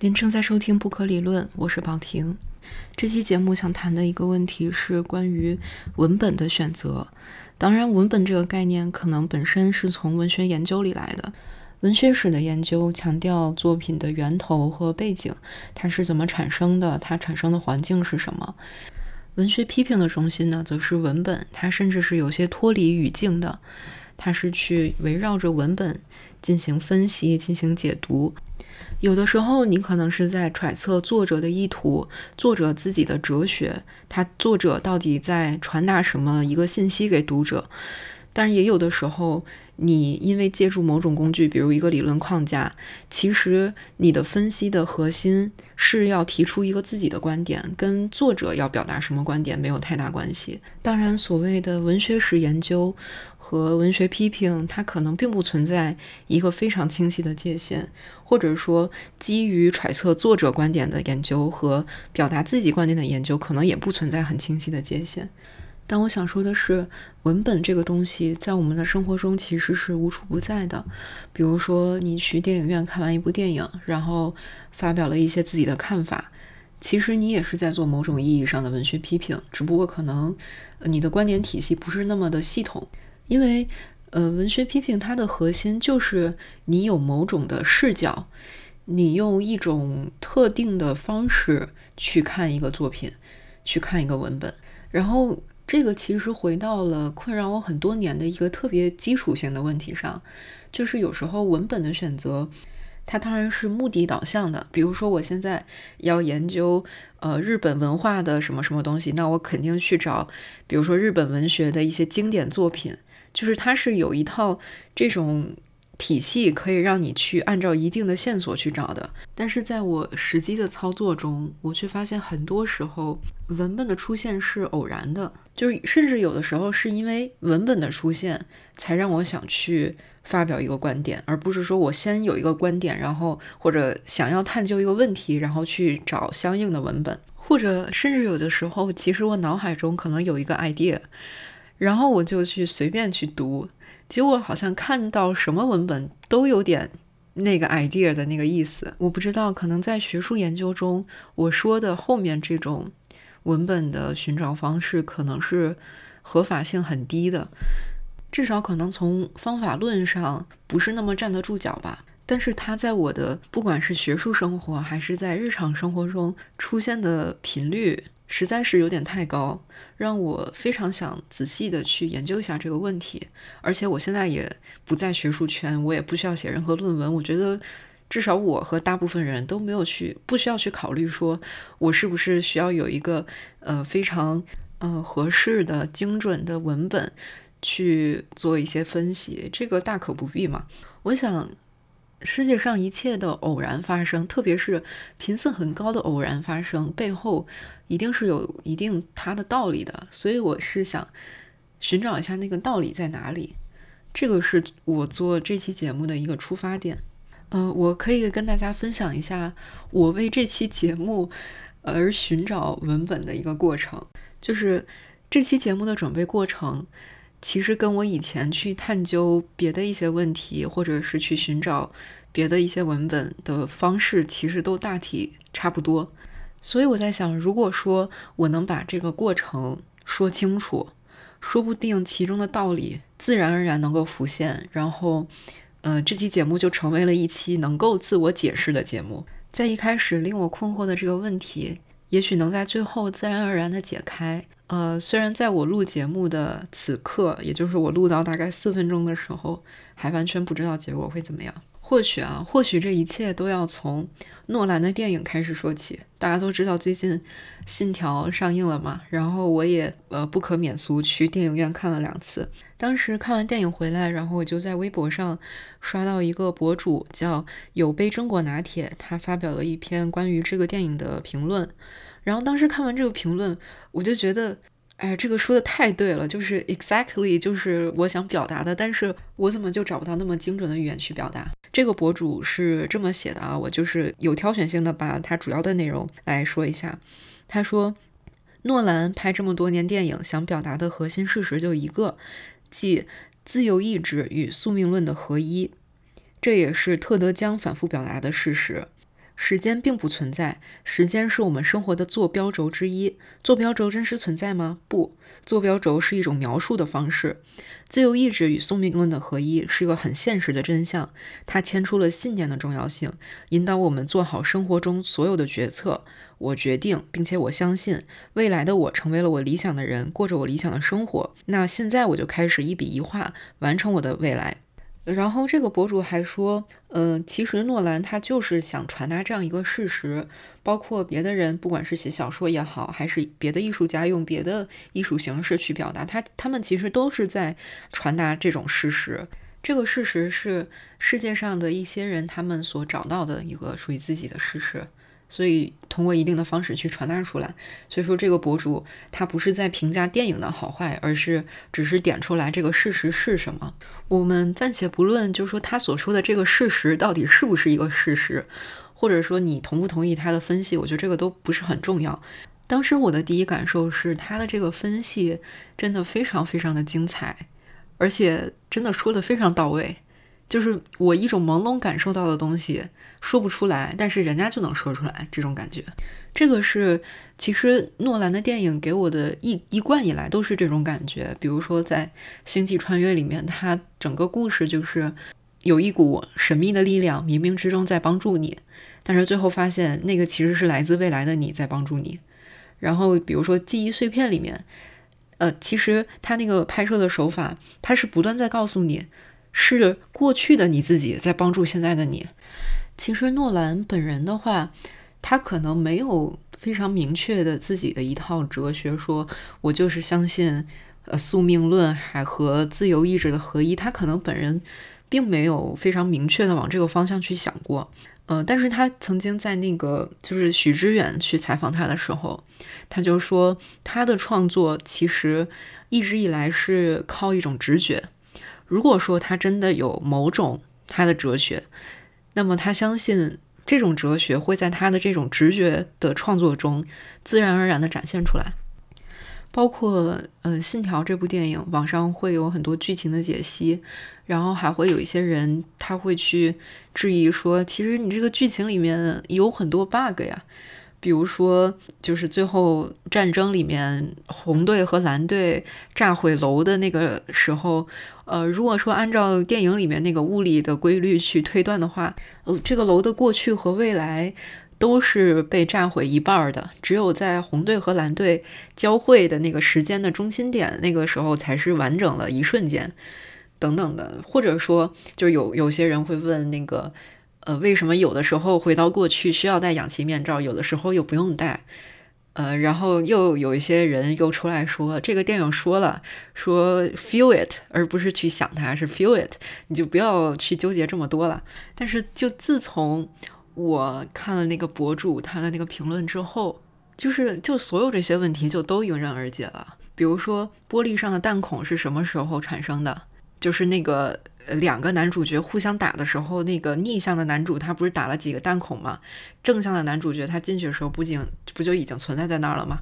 您正在收听《不可理论》，我是宝婷。这期节目想谈的一个问题是关于文本的选择。当然，文本这个概念可能本身是从文学研究里来的。文学史的研究强调作品的源头和背景，它是怎么产生的，它产生的环境是什么。文学批评的中心呢，则是文本，它甚至是有些脱离语境的，它是去围绕着文本进行分析、进行解读。有的时候，你可能是在揣测作者的意图，作者自己的哲学，他作者到底在传达什么一个信息给读者。但是也有的时候，你因为借助某种工具，比如一个理论框架，其实你的分析的核心是要提出一个自己的观点，跟作者要表达什么观点没有太大关系。当然，所谓的文学史研究和文学批评，它可能并不存在一个非常清晰的界限，或者说基于揣测作者观点的研究和表达自己观点的研究，可能也不存在很清晰的界限。但我想说的是，文本这个东西在我们的生活中其实是无处不在的。比如说，你去电影院看完一部电影，然后发表了一些自己的看法，其实你也是在做某种意义上的文学批评，只不过可能你的观点体系不是那么的系统。因为，呃，文学批评它的核心就是你有某种的视角，你用一种特定的方式去看一个作品，去看一个文本，然后。这个其实回到了困扰我很多年的一个特别基础性的问题上，就是有时候文本的选择，它当然是目的导向的。比如说，我现在要研究呃日本文化的什么什么东西，那我肯定去找，比如说日本文学的一些经典作品，就是它是有一套这种。体系可以让你去按照一定的线索去找的，但是在我实际的操作中，我却发现很多时候文本的出现是偶然的，就是甚至有的时候是因为文本的出现才让我想去发表一个观点，而不是说我先有一个观点，然后或者想要探究一个问题，然后去找相应的文本，或者甚至有的时候，其实我脑海中可能有一个 idea，然后我就去随便去读。结果好像看到什么文本都有点那个 idea 的那个意思，我不知道，可能在学术研究中，我说的后面这种文本的寻找方式可能是合法性很低的，至少可能从方法论上不是那么站得住脚吧。但是它在我的不管是学术生活还是在日常生活中出现的频率。实在是有点太高，让我非常想仔细的去研究一下这个问题。而且我现在也不在学术圈，我也不需要写任何论文。我觉得，至少我和大部分人都没有去，不需要去考虑说，我是不是需要有一个呃非常呃合适的、精准的文本去做一些分析。这个大可不必嘛。我想。世界上一切的偶然发生，特别是频次很高的偶然发生，背后一定是有一定它的道理的。所以我是想寻找一下那个道理在哪里。这个是我做这期节目的一个出发点。嗯，我可以跟大家分享一下我为这期节目而寻找文本的一个过程。就是这期节目的准备过程。其实跟我以前去探究别的一些问题，或者是去寻找别的一些文本的方式，其实都大体差不多。所以我在想，如果说我能把这个过程说清楚，说不定其中的道理自然而然能够浮现，然后，呃，这期节目就成为了一期能够自我解释的节目。在一开始令我困惑的这个问题，也许能在最后自然而然的解开。呃，虽然在我录节目的此刻，也就是我录到大概四分钟的时候，还完全不知道结果会怎么样。或许啊，或许这一切都要从诺兰的电影开始说起。大家都知道最近《信条》上映了嘛，然后我也呃不可免俗去电影院看了两次。当时看完电影回来，然后我就在微博上刷到一个博主叫有杯榛果拿铁，他发表了一篇关于这个电影的评论。然后当时看完这个评论，我就觉得，哎，这个说的太对了，就是 exactly 就是我想表达的，但是我怎么就找不到那么精准的语言去表达？这个博主是这么写的啊，我就是有挑选性的把他主要的内容来说一下。他说，诺兰拍这么多年电影，想表达的核心事实就一个，即自由意志与宿命论的合一，这也是特德·江反复表达的事实。时间并不存在，时间是我们生活的坐标轴之一。坐标轴真实存在吗？不，坐标轴是一种描述的方式。自由意志与宿命论的合一是一个很现实的真相，它牵出了信念的重要性，引导我们做好生活中所有的决策。我决定，并且我相信，未来的我成为了我理想的人，过着我理想的生活。那现在我就开始一笔一画完成我的未来。然后这个博主还说，嗯，其实诺兰他就是想传达这样一个事实，包括别的人，不管是写小说也好，还是别的艺术家用别的艺术形式去表达，他他们其实都是在传达这种事实。这个事实是世界上的一些人他们所找到的一个属于自己的事实。所以通过一定的方式去传达出来。所以说这个博主他不是在评价电影的好坏，而是只是点出来这个事实是什么。我们暂且不论，就是说他所说的这个事实到底是不是一个事实，或者说你同不同意他的分析，我觉得这个都不是很重要。当时我的第一感受是他的这个分析真的非常非常的精彩，而且真的说的非常到位。就是我一种朦胧感受到的东西说不出来，但是人家就能说出来，这种感觉，这个是其实诺兰的电影给我的一一贯以来都是这种感觉。比如说在《星际穿越》里面，它整个故事就是有一股神秘的力量，冥冥之中在帮助你，但是最后发现那个其实是来自未来的你在帮助你。然后比如说《记忆碎片》里面，呃，其实他那个拍摄的手法，他是不断在告诉你。是过去的你自己在帮助现在的你。其实诺兰本人的话，他可能没有非常明确的自己的一套哲学，说我就是相信呃宿命论还和自由意志的合一。他可能本人并没有非常明确的往这个方向去想过。呃，但是他曾经在那个就是许知远去采访他的时候，他就说他的创作其实一直以来是靠一种直觉。如果说他真的有某种他的哲学，那么他相信这种哲学会在他的这种直觉的创作中自然而然地展现出来。包括呃《信条》这部电影，网上会有很多剧情的解析，然后还会有一些人他会去质疑说，其实你这个剧情里面有很多 bug 呀。比如说，就是最后战争里面红队和蓝队炸毁楼的那个时候，呃，如果说按照电影里面那个物理的规律去推断的话，呃，这个楼的过去和未来都是被炸毁一半的，只有在红队和蓝队交汇的那个时间的中心点，那个时候才是完整了一瞬间，等等的，或者说，就有有些人会问那个。呃，为什么有的时候回到过去需要戴氧气面罩，有的时候又不用戴？呃，然后又有一些人又出来说，这个电影说了，说 feel it，而不是去想它，是 feel it，你就不要去纠结这么多了。但是就自从我看了那个博主他的那个评论之后，就是就所有这些问题就都迎刃而解了。比如说玻璃上的弹孔是什么时候产生的？就是那个呃两个男主角互相打的时候，那个逆向的男主他不是打了几个弹孔吗？正向的男主角他进去的时候，不仅不就已经存在在那儿了吗？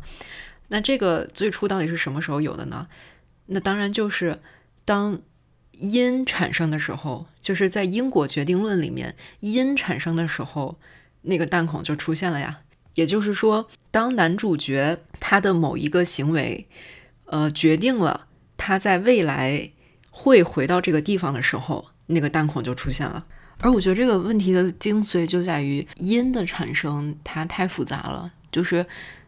那这个最初到底是什么时候有的呢？那当然就是当因产生的时候，就是在因果决定论里面，因产生的时候，那个弹孔就出现了呀。也就是说，当男主角他的某一个行为，呃，决定了他在未来。会回到这个地方的时候，那个弹孔就出现了。而我觉得这个问题的精髓就在于音的产生，它太复杂了。就是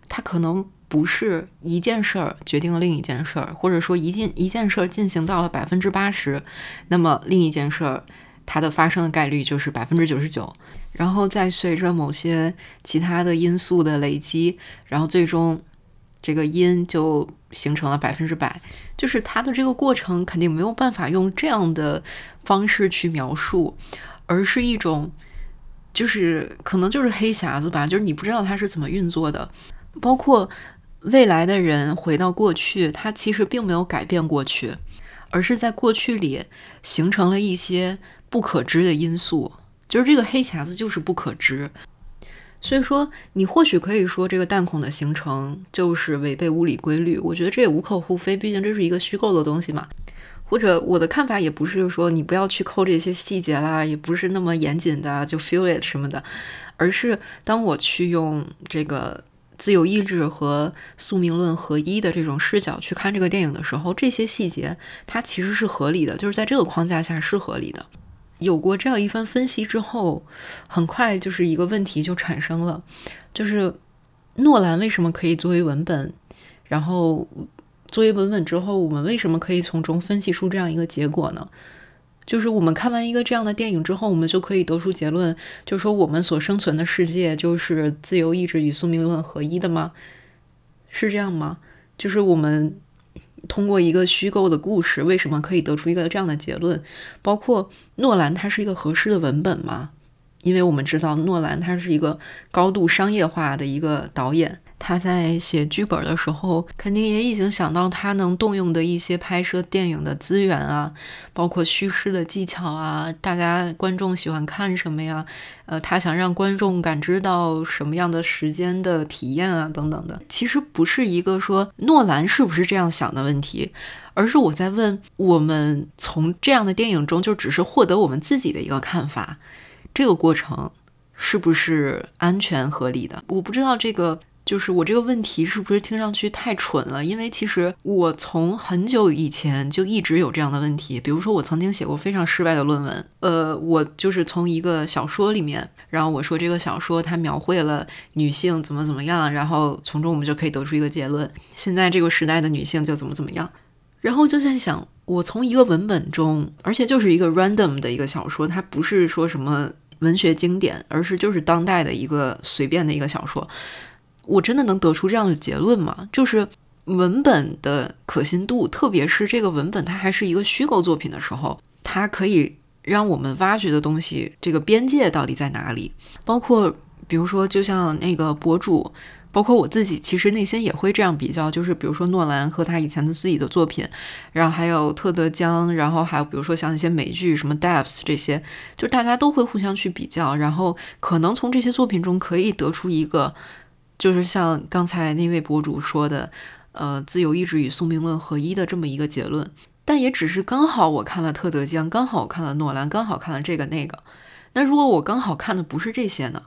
它可能不是一件事儿决定了另一件事儿，或者说一件一件事儿进行到了百分之八十，那么另一件事儿它的发生的概率就是百分之九十九。然后再随着某些其他的因素的累积，然后最终。这个因就形成了百分之百，就是它的这个过程肯定没有办法用这样的方式去描述，而是一种，就是可能就是黑匣子吧，就是你不知道它是怎么运作的。包括未来的人回到过去，他其实并没有改变过去，而是在过去里形成了一些不可知的因素，就是这个黑匣子就是不可知。所以说，你或许可以说这个弹孔的形成就是违背物理规律，我觉得这也无可厚非，毕竟这是一个虚构的东西嘛。或者我的看法也不是说你不要去抠这些细节啦，也不是那么严谨的就 feel it 什么的，而是当我去用这个自由意志和宿命论合一的这种视角去看这个电影的时候，这些细节它其实是合理的，就是在这个框架下是合理的。有过这样一番分析之后，很快就是一个问题就产生了，就是诺兰为什么可以作为文本，然后作为文本之后，我们为什么可以从中分析出这样一个结果呢？就是我们看完一个这样的电影之后，我们就可以得出结论，就是说我们所生存的世界就是自由意志与宿命论合一的吗？是这样吗？就是我们。通过一个虚构的故事，为什么可以得出一个这样的结论？包括诺兰，他是一个合适的文本吗？因为我们知道诺兰他是一个高度商业化的一个导演。他在写剧本的时候，肯定也已经想到他能动用的一些拍摄电影的资源啊，包括叙事的技巧啊，大家观众喜欢看什么呀？呃，他想让观众感知到什么样的时间的体验啊，等等的。其实不是一个说诺兰是不是这样想的问题，而是我在问我们从这样的电影中就只是获得我们自己的一个看法，这个过程是不是安全合理的？我不知道这个。就是我这个问题是不是听上去太蠢了？因为其实我从很久以前就一直有这样的问题。比如说，我曾经写过非常失败的论文，呃，我就是从一个小说里面，然后我说这个小说它描绘了女性怎么怎么样，然后从中我们就可以得出一个结论：现在这个时代的女性就怎么怎么样。然后就在想，我从一个文本中，而且就是一个 random 的一个小说，它不是说什么文学经典，而是就是当代的一个随便的一个小说。我真的能得出这样的结论吗？就是文本的可信度，特别是这个文本它还是一个虚构作品的时候，它可以让我们挖掘的东西，这个边界到底在哪里？包括比如说，就像那个博主，包括我自己，其实内心也会这样比较。就是比如说诺兰和他以前的自己的作品，然后还有特德江，然后还有比如说像一些美剧什么《Devs》这些，就大家都会互相去比较，然后可能从这些作品中可以得出一个。就是像刚才那位博主说的，呃，自由意志与宿命论合一的这么一个结论，但也只是刚好我看了特德江，刚好我看了诺兰，刚好看了这个那个。那如果我刚好看的不是这些呢？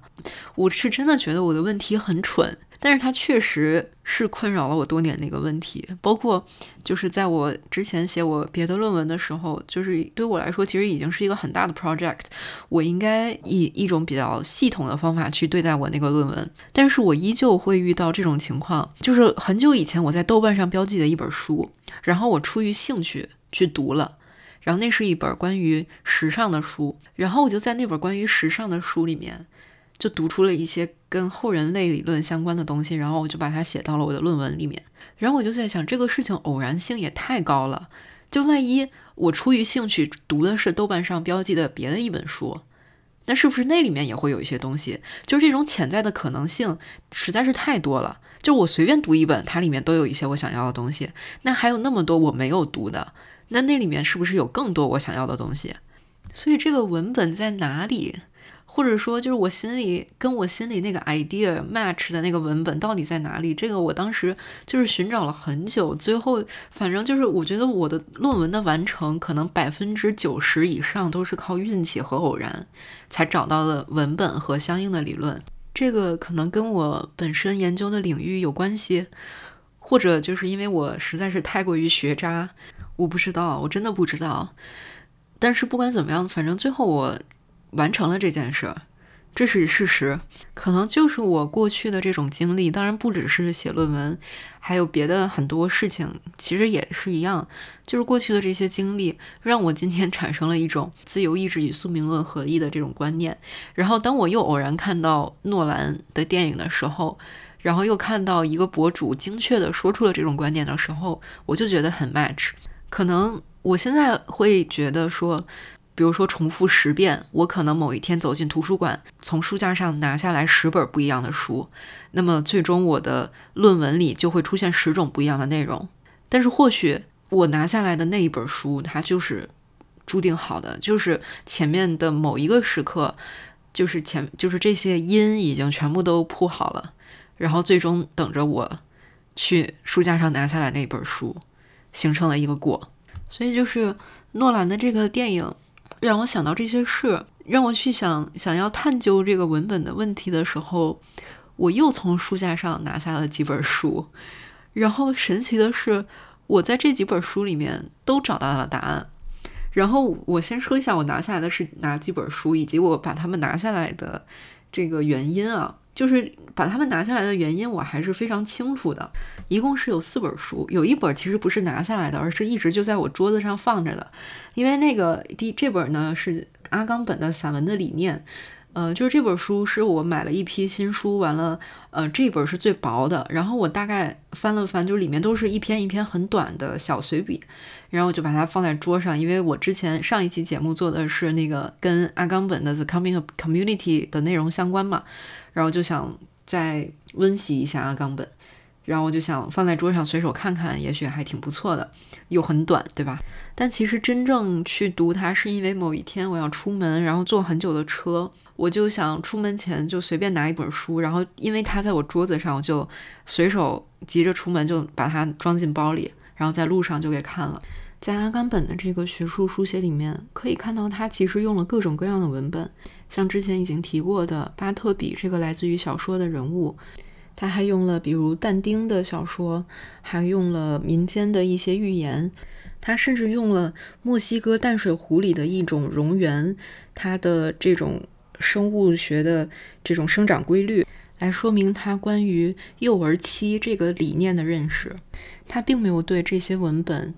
我是真的觉得我的问题很蠢。但是它确实是困扰了我多年的一个问题，包括就是在我之前写我别的论文的时候，就是对我来说其实已经是一个很大的 project，我应该以一种比较系统的方法去对待我那个论文，但是我依旧会遇到这种情况，就是很久以前我在豆瓣上标记的一本书，然后我出于兴趣去读了，然后那是一本关于时尚的书，然后我就在那本关于时尚的书里面。就读出了一些跟后人类理论相关的东西，然后我就把它写到了我的论文里面。然后我就在想，这个事情偶然性也太高了。就万一我出于兴趣读的是豆瓣上标记的别的一本书，那是不是那里面也会有一些东西？就是这种潜在的可能性实在是太多了。就我随便读一本，它里面都有一些我想要的东西。那还有那么多我没有读的，那那里面是不是有更多我想要的东西？所以这个文本在哪里？或者说，就是我心里跟我心里那个 idea match 的那个文本到底在哪里？这个我当时就是寻找了很久，最后反正就是我觉得我的论文的完成可能百分之九十以上都是靠运气和偶然才找到了文本和相应的理论。这个可能跟我本身研究的领域有关系，或者就是因为我实在是太过于学渣，我不知道，我真的不知道。但是不管怎么样，反正最后我。完成了这件事，这是事实。可能就是我过去的这种经历，当然不只是写论文，还有别的很多事情，其实也是一样。就是过去的这些经历，让我今天 产生了一种自由意志与宿命论合一的这种观念。然后，当我又偶然看到诺兰的电影的时候，然后又看到一个博主精确的说出了这种观点的时候，我就觉得很 match。可能我现在会觉得说。比如说重复十遍，我可能某一天走进图书馆，从书架上拿下来十本不一样的书，那么最终我的论文里就会出现十种不一样的内容。但是或许我拿下来的那一本书，它就是注定好的，就是前面的某一个时刻，就是前就是这些因已经全部都铺好了，然后最终等着我去书架上拿下来那本书，形成了一个果。所以就是诺兰的这个电影让我想到这些事，让我去想想要探究这个文本的问题的时候，我又从书架上拿下了几本书，然后神奇的是，我在这几本书里面都找到了答案。然后我先说一下我拿下来的是哪几本书，以及我把它们拿下来的这个原因啊，就是把它们拿下来的原因我还是非常清楚的。一共是有四本书，有一本其实不是拿下来的，而是一直就在我桌子上放着的，因为那个第这本呢是阿冈本的散文的理念。呃，就是这本书是我买了一批新书，完了，呃，这本是最薄的，然后我大概翻了翻，就里面都是一篇一篇很短的小随笔，然后我就把它放在桌上，因为我之前上一期节目做的是那个跟阿冈本的《The Coming Community》的内容相关嘛，然后就想再温习一下阿冈本。然后我就想放在桌上随手看看，也许还挺不错的，又很短，对吧？但其实真正去读它，是因为某一天我要出门，然后坐很久的车，我就想出门前就随便拿一本书，然后因为它在我桌子上，我就随手急着出门就把它装进包里，然后在路上就给看了。在阿甘本的这个学术书写里面，可以看到他其实用了各种各样的文本，像之前已经提过的巴特比这个来自于小说的人物。他还用了比如但丁的小说，还用了民间的一些寓言，他甚至用了墨西哥淡水湖里的一种蝾螈，它的这种生物学的这种生长规律，来说明他关于幼儿期这个理念的认识。他并没有对这些文本，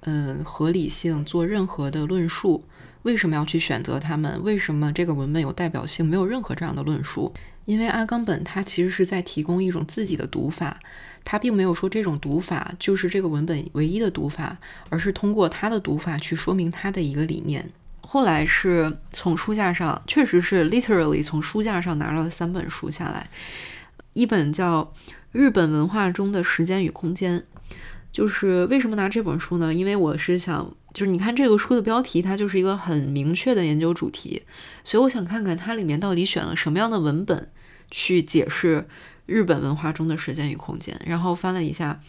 嗯，合理性做任何的论述。为什么要去选择他们？为什么这个文本有代表性？没有任何这样的论述。因为阿冈本他其实是在提供一种自己的读法，他并没有说这种读法就是这个文本唯一的读法，而是通过他的读法去说明他的一个理念。后来是从书架上，确实是 literally 从书架上拿了三本书下来，一本叫《日本文化中的时间与空间》，就是为什么拿这本书呢？因为我是想。就是你看这个书的标题，它就是一个很明确的研究主题，所以我想看看它里面到底选了什么样的文本去解释日本文化中的时间与空间。然后翻了一下，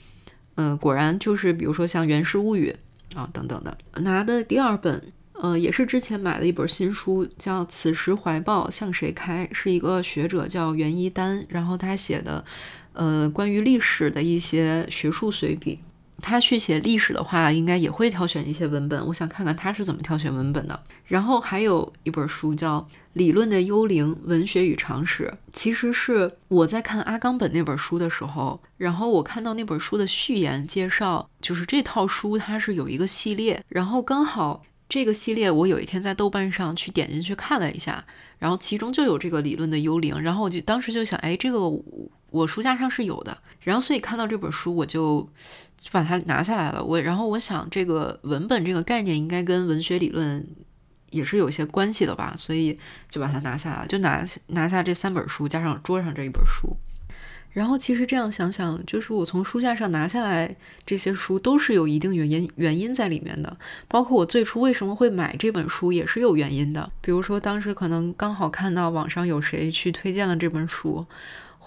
嗯，果然就是比如说像《源氏物语》啊等等的。拿的第二本，呃，也是之前买的一本新书，叫《此时怀抱向谁开》，是一个学者叫袁一丹，然后他写的，呃，关于历史的一些学术随笔。他去写历史的话，应该也会挑选一些文本。我想看看他是怎么挑选文本的。然后还有一本书叫《理论的幽灵：文学与常识》，其实是我在看阿冈本那本书的时候，然后我看到那本书的序言介绍，就是这套书它是有一个系列，然后刚好这个系列我有一天在豆瓣上去点进去看了一下，然后其中就有这个《理论的幽灵》，然后我就当时就想，哎，这个我书架上是有的，然后所以看到这本书我就。就把它拿下来了。我然后我想，这个文本这个概念应该跟文学理论也是有些关系的吧，所以就把它拿下来，就拿拿下这三本书，加上桌上这一本书。然后其实这样想想，就是我从书架上拿下来这些书，都是有一定原因原因在里面的。包括我最初为什么会买这本书，也是有原因的。比如说当时可能刚好看到网上有谁去推荐了这本书，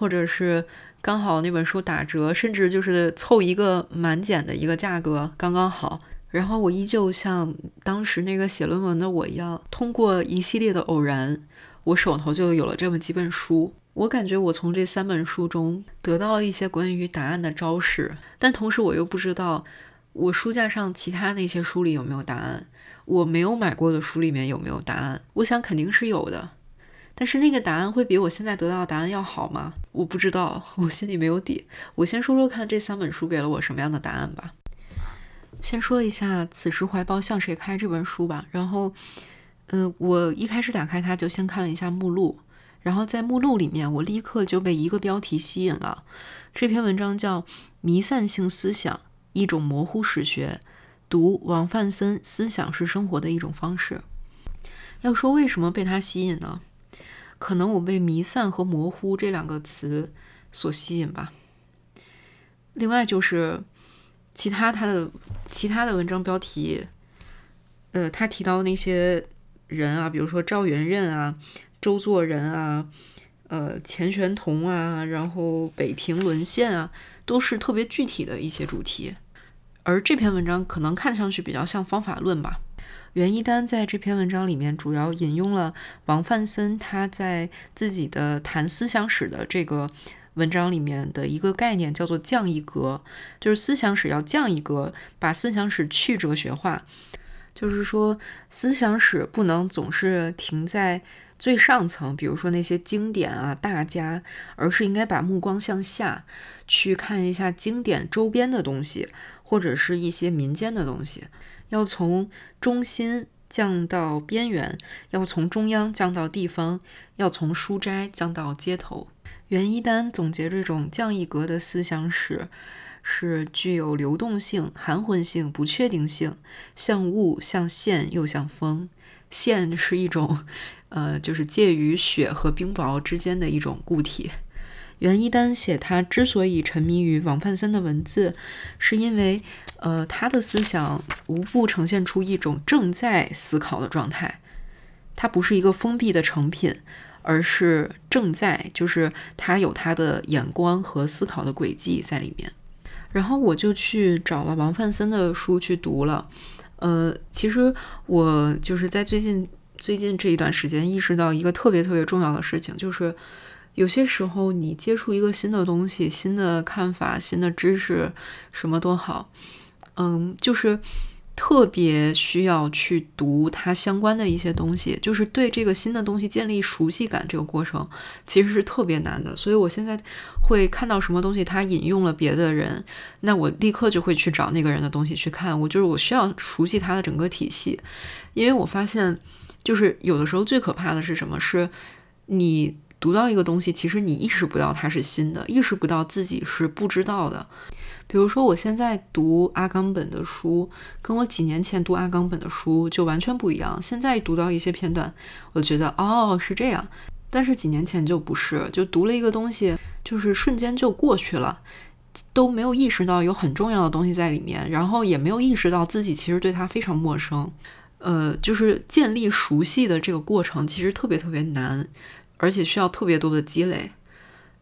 或者是。刚好那本书打折，甚至就是凑一个满减的一个价格，刚刚好。然后我依旧像当时那个写论文的我一样，通过一系列的偶然，我手头就有了这么几本书。我感觉我从这三本书中得到了一些关于答案的招式，但同时我又不知道我书架上其他那些书里有没有答案，我没有买过的书里面有没有答案。我想肯定是有的。但是那个答案会比我现在得到的答案要好吗？我不知道，我心里没有底。我先说说看这三本书给了我什么样的答案吧。先说一下《此时怀抱向谁开》这本书吧。然后，嗯，我一开始打开它就先看了一下目录，然后在目录里面，我立刻就被一个标题吸引了。这篇文章叫《弥散性思想：一种模糊史学》，读王范森《思想是生活的一种方式》。要说为什么被它吸引呢？可能我被“弥散”和“模糊”这两个词所吸引吧。另外就是其他他的其他的文章标题，呃，他提到那些人啊，比如说赵元任啊、周作人啊、呃钱玄同啊，然后北平沦陷啊，都是特别具体的一些主题。而这篇文章可能看上去比较像方法论吧。袁一丹在这篇文章里面主要引用了王范森他在自己的谈思想史的这个文章里面的一个概念，叫做降一格，就是思想史要降一格，把思想史去哲学化，就是说思想史不能总是停在最上层，比如说那些经典啊大家，而是应该把目光向下去看一下经典周边的东西，或者是一些民间的东西。要从中心降到边缘，要从中央降到地方，要从书斋降到街头。袁一丹总结这种降一格的思想史，是具有流动性、含混性、不确定性，像雾、像线又像风。线是一种，呃，就是介于雪和冰雹之间的一种固体。袁一丹写他之所以沉迷于王范森的文字，是因为，呃，他的思想无不呈现出一种正在思考的状态，它不是一个封闭的成品，而是正在，就是他有他的眼光和思考的轨迹在里面。然后我就去找了王范森的书去读了，呃，其实我就是在最近最近这一段时间意识到一个特别特别重要的事情，就是。有些时候，你接触一个新的东西、新的看法、新的知识，什么都好，嗯，就是特别需要去读它相关的一些东西，就是对这个新的东西建立熟悉感。这个过程其实是特别难的。所以我现在会看到什么东西，他引用了别的人，那我立刻就会去找那个人的东西去看。我就是我需要熟悉他的整个体系，因为我发现，就是有的时候最可怕的是什么？是你。读到一个东西，其实你意识不到它是新的，意识不到自己是不知道的。比如说，我现在读阿冈本的书，跟我几年前读阿冈本的书就完全不一样。现在读到一些片段，我觉得哦是这样，但是几年前就不是，就读了一个东西，就是瞬间就过去了，都没有意识到有很重要的东西在里面，然后也没有意识到自己其实对它非常陌生。呃，就是建立熟悉的这个过程，其实特别特别难。而且需要特别多的积累，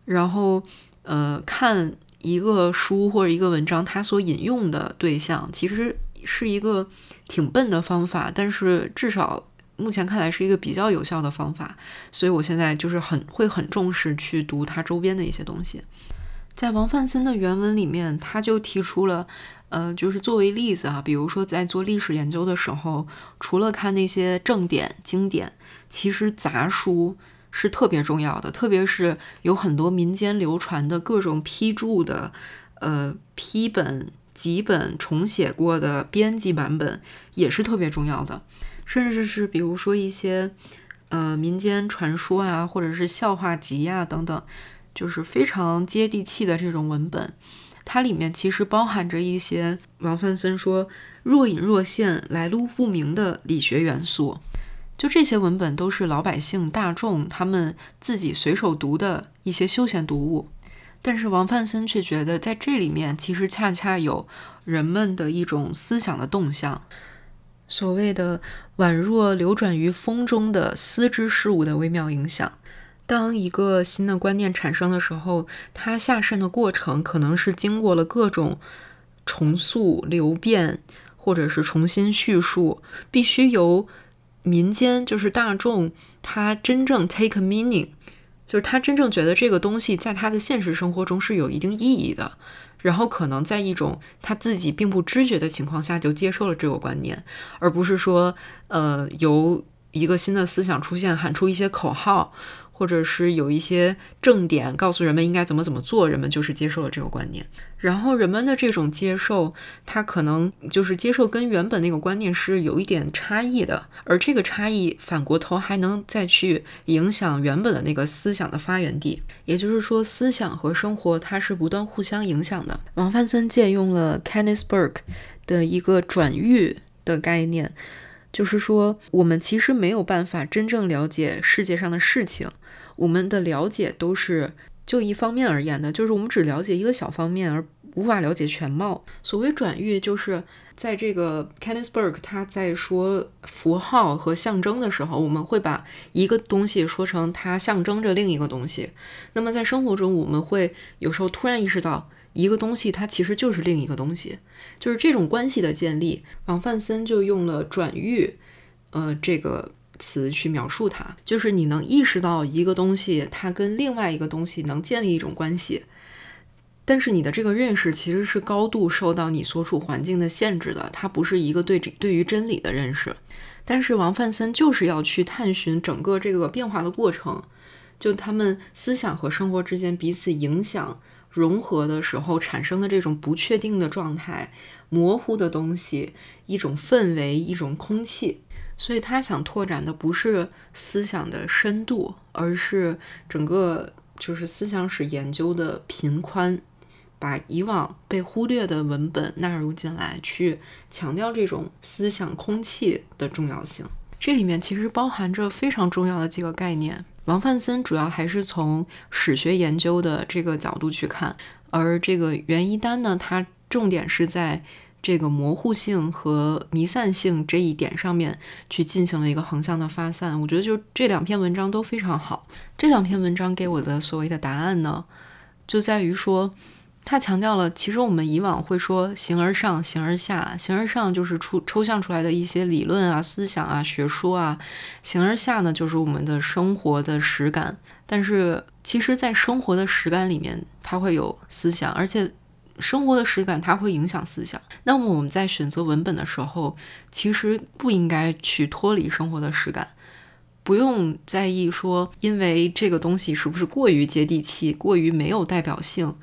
然后，呃，看一个书或者一个文章，它所引用的对象其实是一个挺笨的方法，但是至少目前看来是一个比较有效的方法。所以我现在就是很会很重视去读它周边的一些东西。在王范森的原文里面，他就提出了，呃，就是作为例子啊，比如说在做历史研究的时候，除了看那些正典经典，其实杂书。是特别重要的，特别是有很多民间流传的各种批注的，呃，批本、几本重写过的编辑版本也是特别重要的。甚至是比如说一些呃民间传说啊，或者是笑话集呀等等，就是非常接地气的这种文本，它里面其实包含着一些王范森说若隐若现、来路不明的理学元素。就这些文本都是老百姓大众他们自己随手读的一些休闲读物，但是王范森却觉得在这里面其实恰恰有人们的一种思想的动向，所谓的宛若流转于风中的丝织事物的微妙影响。当一个新的观念产生的时候，它下渗的过程可能是经过了各种重塑、流变，或者是重新叙述，必须由。民间就是大众，他真正 take meaning，就是他真正觉得这个东西在他的现实生活中是有一定意义的，然后可能在一种他自己并不知觉的情况下就接受了这个观念，而不是说，呃，由一个新的思想出现，喊出一些口号。或者是有一些正点告诉人们应该怎么怎么做，人们就是接受了这个观念。然后人们的这种接受，他可能就是接受跟原本那个观念是有一点差异的，而这个差异反过头还能再去影响原本的那个思想的发源地。也就是说，思想和生活它是不断互相影响的。王范森借用了 Kenneth Burke 的一个转喻的概念，就是说我们其实没有办法真正了解世界上的事情。我们的了解都是就一方面而言的，就是我们只了解一个小方面，而无法了解全貌。所谓转喻，就是在这个 Kenneth Burke 他在说符号和象征的时候，我们会把一个东西说成它象征着另一个东西。那么在生活中，我们会有时候突然意识到。一个东西它其实就是另一个东西，就是这种关系的建立。王范森就用了转喻，呃，这个词去描述它，就是你能意识到一个东西它跟另外一个东西能建立一种关系。但是你的这个认识其实是高度受到你所处环境的限制的，它不是一个对对于真理的认识。但是王范森就是要去探寻整个这个变化的过程，就他们思想和生活之间彼此影响、融合的时候产生的这种不确定的状态、模糊的东西、一种氛围、一种空气。所以他想拓展的不是思想的深度，而是整个就是思想史研究的频宽。把以往被忽略的文本纳入进来，去强调这种思想空气的重要性。这里面其实包含着非常重要的几个概念。王范森主要还是从史学研究的这个角度去看，而这个袁一丹呢，他重点是在这个模糊性和弥散性这一点上面去进行了一个横向的发散。我觉得就这两篇文章都非常好。这两篇文章给我的所谓的答案呢，就在于说。他强调了，其实我们以往会说“形而上，形而下”。形而上就是出抽象出来的一些理论啊、思想啊、学说啊；形而下呢，就是我们的生活的实感。但是，其实，在生活的实感里面，它会有思想，而且生活的实感它会影响思想。那么，我们在选择文本的时候，其实不应该去脱离生活的实感，不用在意说，因为这个东西是不是过于接地气、过于没有代表性。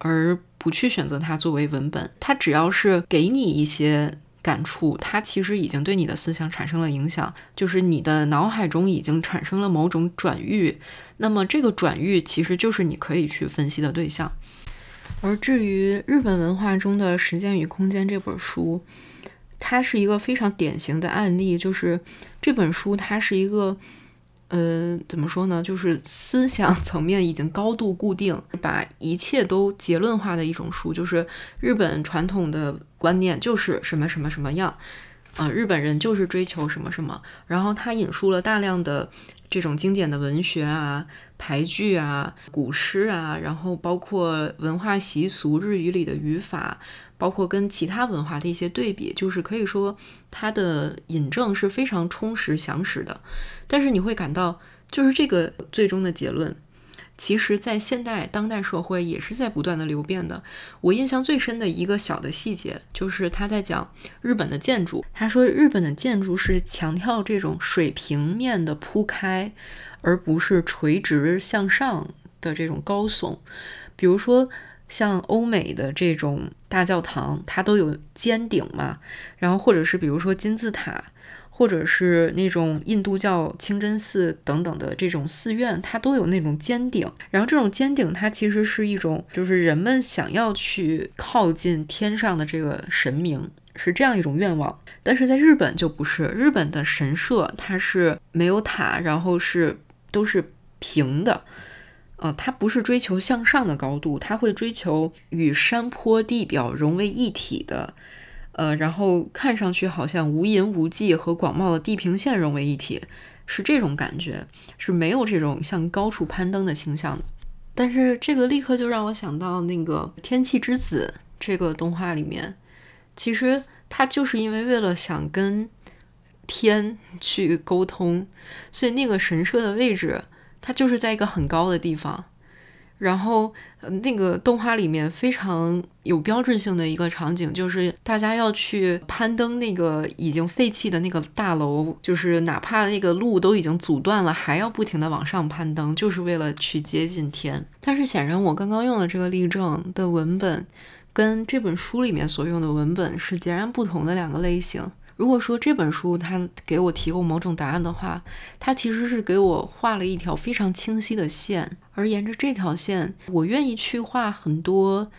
而不去选择它作为文本，它只要是给你一些感触，它其实已经对你的思想产生了影响，就是你的脑海中已经产生了某种转喻，那么这个转喻其实就是你可以去分析的对象。而至于日本文化中的《时间与空间》这本书，它是一个非常典型的案例，就是这本书它是一个。呃，怎么说呢？就是思想层面已经高度固定，把一切都结论化的一种书。就是日本传统的观念就是什么什么什么样，啊，日本人就是追求什么什么。然后他引述了大量的这种经典的文学啊、排句啊、古诗啊，然后包括文化习俗、日语里的语法。包括跟其他文化的一些对比，就是可以说它的引证是非常充实详实的。但是你会感到，就是这个最终的结论，其实在现代当代社会也是在不断的流变的。我印象最深的一个小的细节，就是他在讲日本的建筑，他说日本的建筑是强调这种水平面的铺开，而不是垂直向上的这种高耸。比如说。像欧美的这种大教堂，它都有尖顶嘛，然后或者是比如说金字塔，或者是那种印度教清真寺等等的这种寺院，它都有那种尖顶。然后这种尖顶，它其实是一种，就是人们想要去靠近天上的这个神明，是这样一种愿望。但是在日本就不是，日本的神社它是没有塔，然后是都是平的。呃，它不是追求向上的高度，它会追求与山坡地表融为一体的，呃，然后看上去好像无垠无际和广袤的地平线融为一体，是这种感觉，是没有这种向高处攀登的倾向的。但是这个立刻就让我想到那个《天气之子》这个动画里面，其实他就是因为为了想跟天 去沟通，所以那个神社的位置。它就是在一个很高的地方，然后那个动画里面非常有标志性的一个场景，就是大家要去攀登那个已经废弃的那个大楼，就是哪怕那个路都已经阻断了，还要不停的往上攀登，就是为了去接近天。但是显然，我刚刚用的这个例证的文本，跟这本书里面所用的文本是截然不同的两个类型。如果说这本书它给我提供某种答案的话，它其实是给我画了一条非常清晰的线，而沿着这条线，我愿意去画很多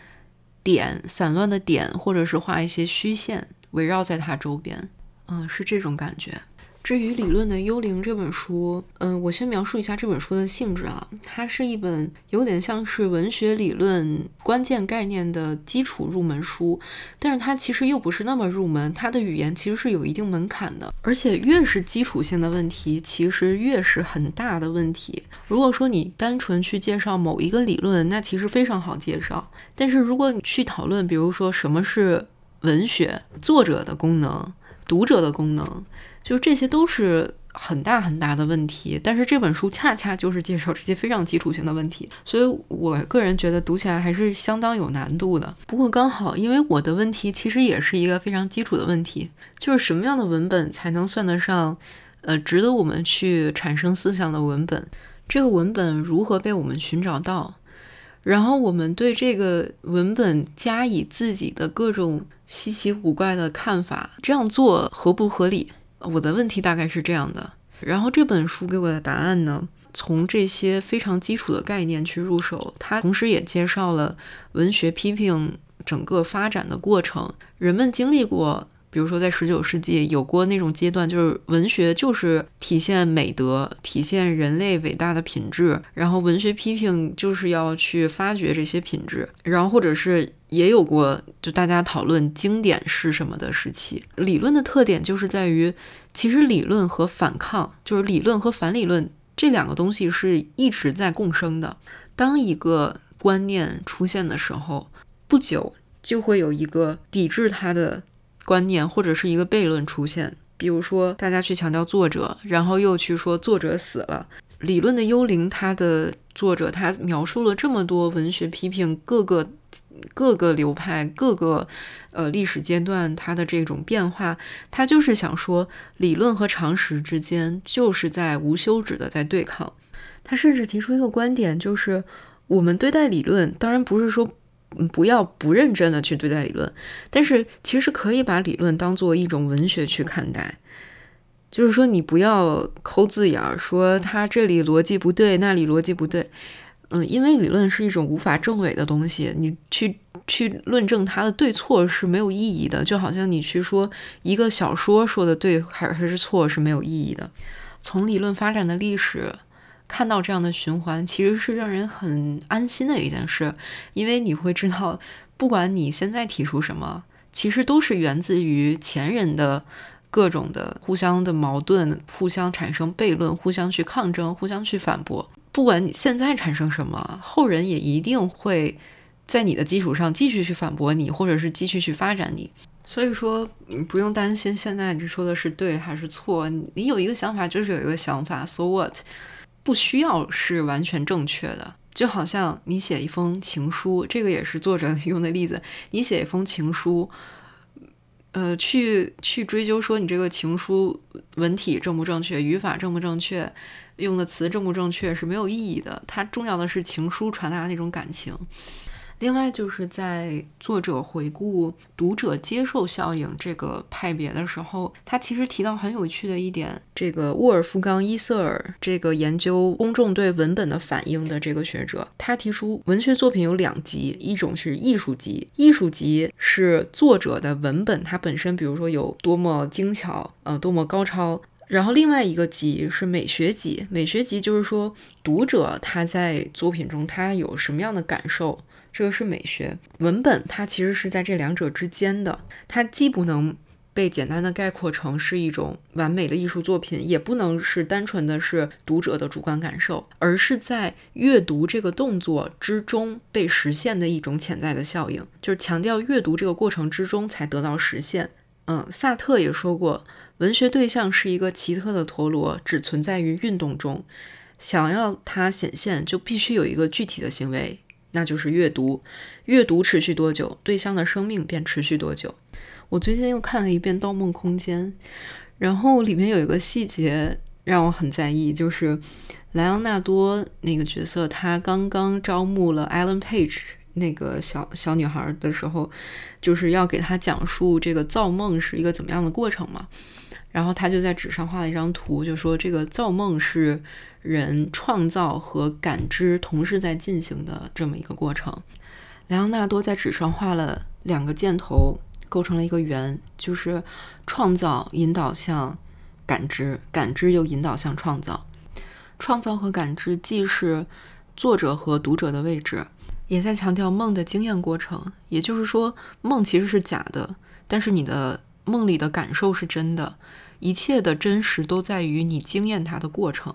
点，散乱的点，或者是画一些虚线，围绕在它周边。嗯，是这种感觉。至于《理论的幽灵》这本书，嗯，我先描述一下这本书的性质啊。它是一本有点像是文学理论关键概念的基础入门书，但是它其实又不是那么入门，它的语言其实是有一定门槛的。而且越是基础性的问题，其实越是很大的问题。如果说你单纯去介绍某一个理论，那其实非常好介绍。但是如果你去讨论，比如说什么是文学作者的功能、读者的功能。就这些都是很大很大的问题，但是这本书恰恰就是介绍这些非常基础性的问题，所以我个人觉得读起来还是相当有难度的。不过刚好，因为我的问题其实也是一个非常基础的问题，就是什么样的文本才能算得上，呃，值得我们去产生思想的文本？这个文本如何被我们寻找到？然后我们对这个文本加以自己的各种稀奇古怪的看法，这样做合不合理？我的问题大概是这样的，然后这本书给我的答案呢，从这些非常基础的概念去入手，它同时也介绍了文学批评整个发展的过程。人们经历过，比如说在十九世纪有过那种阶段，就是文学就是体现美德、体现人类伟大的品质，然后文学批评就是要去发掘这些品质，然后或者是。也有过，就大家讨论经典是什么的时期。理论的特点就是在于，其实理论和反抗，就是理论和反理论这两个东西是一直在共生的。当一个观念出现的时候，不久就会有一个抵制它的观念或者是一个悖论出现。比如说，大家去强调作者，然后又去说作者死了。理论的幽灵，它的作者他描述了这么多文学批评各个。各个流派、各个呃历史阶段，它的这种变化，他就是想说，理论和常识之间就是在无休止的在对抗。他甚至提出一个观点，就是我们对待理论，当然不是说不要不认真的去对待理论，但是其实可以把理论当做一种文学去看待。就是说，你不要抠字眼儿，说他这里逻辑不对，那里逻辑不对。嗯，因为理论是一种无法证伪的东西，你去去论证它的对错是没有意义的，就好像你去说一个小说说的对还还是错是没有意义的。从理论发展的历史看到这样的循环，其实是让人很安心的一件事，因为你会知道，不管你现在提出什么，其实都是源自于前人的各种的互相的矛盾，互相产生悖论，互相去抗争，互相去反驳。不管你现在产生什么，后人也一定会在你的基础上继续去反驳你，或者是继续去发展你。所以说，你不用担心现在你说的是对还是错。你有一个想法就是有一个想法，so what？不需要是完全正确的。就好像你写一封情书，这个也是作者 用的例子。你写一封情书，呃，去去追究说你这个情书文体正不正确，语法正不正确。用的词正不正确是没有意义的，它重要的是情书传达的那种感情。另外，就是在作者回顾读者接受效应这个派别的时候，他其实提到很有趣的一点：这个沃尔夫冈·伊瑟尔这个研究公众对文本的反应的这个学者，他提出文学作品有两级，一种是艺术级，艺术级是作者的文本它本身，比如说有多么精巧，呃，多么高超。然后另外一个级是美学级，美学级就是说读者他在作品中他有什么样的感受，这个是美学文本，它其实是在这两者之间的，它既不能被简单的概括成是一种完美的艺术作品，也不能是单纯的是读者的主观感受，而是在阅读这个动作之中被实现的一种潜在的效应，就是强调阅读这个过程之中才得到实现。嗯，萨特也说过。文学对象是一个奇特的陀螺，只存在于运动中。想要它显现，就必须有一个具体的行为，那就是阅读。阅读持续多久，对象的生命便持续多久。我最近又看了一遍《盗梦空间》，然后里面有一个细节让我很在意，就是莱昂纳多那个角色，他刚刚招募了 Ellen Page 那个小小女孩的时候，就是要给她讲述这个造梦是一个怎么样的过程嘛。然后他就在纸上画了一张图，就说这个造梦是人创造和感知同时在进行的这么一个过程。莱昂纳多在纸上画了两个箭头，构成了一个圆，就是创造引导向感知，感知又引导向创造。创造和感知既是作者和读者的位置，也在强调梦的经验过程。也就是说，梦其实是假的，但是你的梦里的感受是真的。一切的真实都在于你经验它的过程。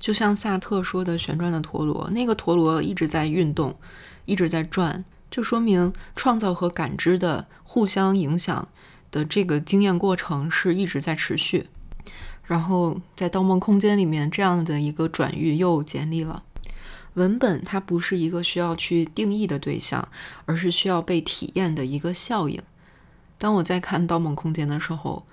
就像萨特说的“旋转的陀螺”，那个陀螺一直在运动，一直在转，就说明创造和感知的互相影响的这个经验过程是一直在持续。然后在《盗梦空间》里面，这样的一个转运又建立了。文本它不是一个需要去定义的对象，而是需要被体验的一个效应。当我在看《盗梦空间》的时候，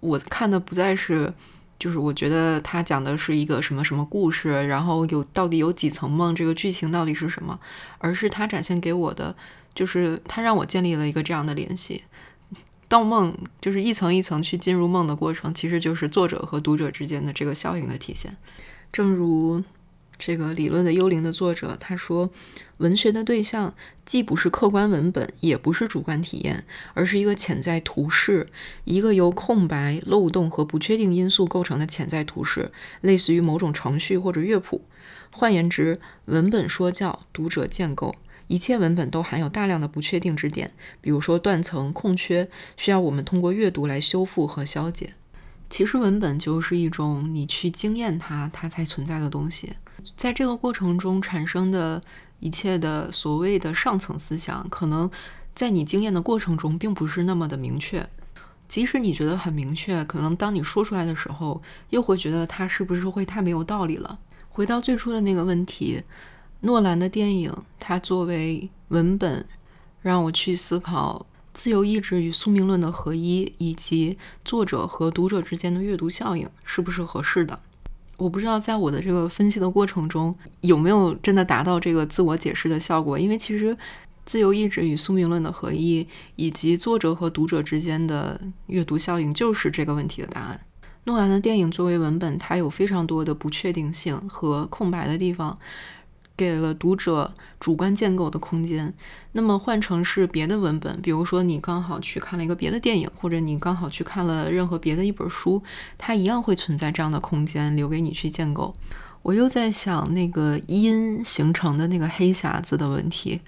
我看的不再是，就是我觉得他讲的是一个什么什么故事，然后有到底有几层梦，这个剧情到底是什么，而是他展现给我的，就是他让我建立了一个这样的联系。盗梦就是一层一层去进入梦的过程，其实就是作者和读者之间的这个效应的体现。正如这个理论的幽灵的作者他说，文学的对象既不是客观文本，也不是主观体验，而是一个潜在图式，一个由空白、漏洞和不确定因素构成的潜在图式，类似于某种程序或者乐谱。换言之，文本说教，读者建构。一切文本都含有大量的不确定之点，比如说断层、空缺，需要我们通过阅读来修复和消解。其实文本就是一种你去经验它，它才存在的东西。在这个过程中产生的一切的所谓的上层思想，可能在你经验的过程中并不是那么的明确。即使你觉得很明确，可能当你说出来的时候，又会觉得它是不是会太没有道理了？回到最初的那个问题。诺兰的电影，它作为文本，让我去思考自由意志与宿命论的合一，以及作者和读者之间的阅读效应是不是合适的。我不知道在我的这个分析的过程中，有没有真的达到这个自我解释的效果。因为其实自由意志与宿命论的合一，以及作者和读者之间的阅读效应，就是这个问题的答案。诺兰的电影作为文本，它有非常多的不确定性和空白的地方。给了读者主观建构的空间。那么换成是别的文本，比如说你刚好去看了一个别的电影，或者你刚好去看了任何别的一本书，它一样会存在这样的空间留给你去建构。我又在想那个因形成的那个黑匣子的问题，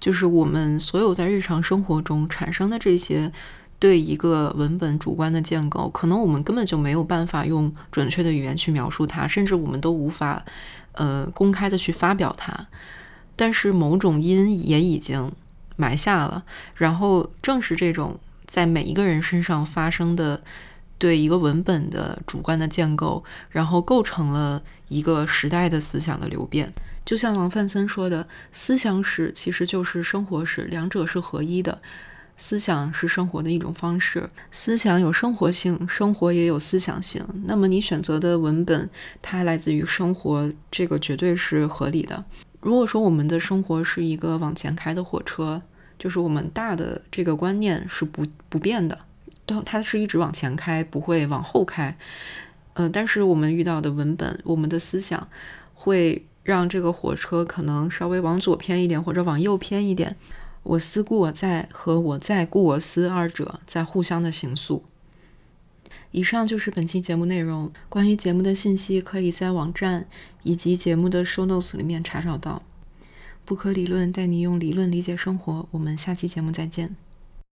就是我们所有在日常生活中产生的这些对一个文本主观的建构，可能我们根本就没有办法用准确的语言去描述它，甚至我们都无法。呃，公开的去发表它，但是某种因也已经埋下了。然后正是这种在每一个人身上发生的对一个文本的主观的建构，然后构成了一个时代的思想的流变。就像王范森说的，思想史其实就是生活史，两者是合一的。思想是生活的一种方式，思想有生活性，生活也有思想性。那么你选择的文本，它来自于生活，这个绝对是合理的。如果说我们的生活是一个往前开的火车，就是我们大的这个观念是不不变的，它是一直往前开，不会往后开。呃，但是我们遇到的文本，我们的思想，会让这个火车可能稍微往左偏一点，或者往右偏一点。我思故我在和我在故我思二者在互相的形塑。以上就是本期节目内容。关于节目的信息，可以在网站以及节目的 show notes 里面查找到。不可理论带你用理论理解生活。我们下期节目再见。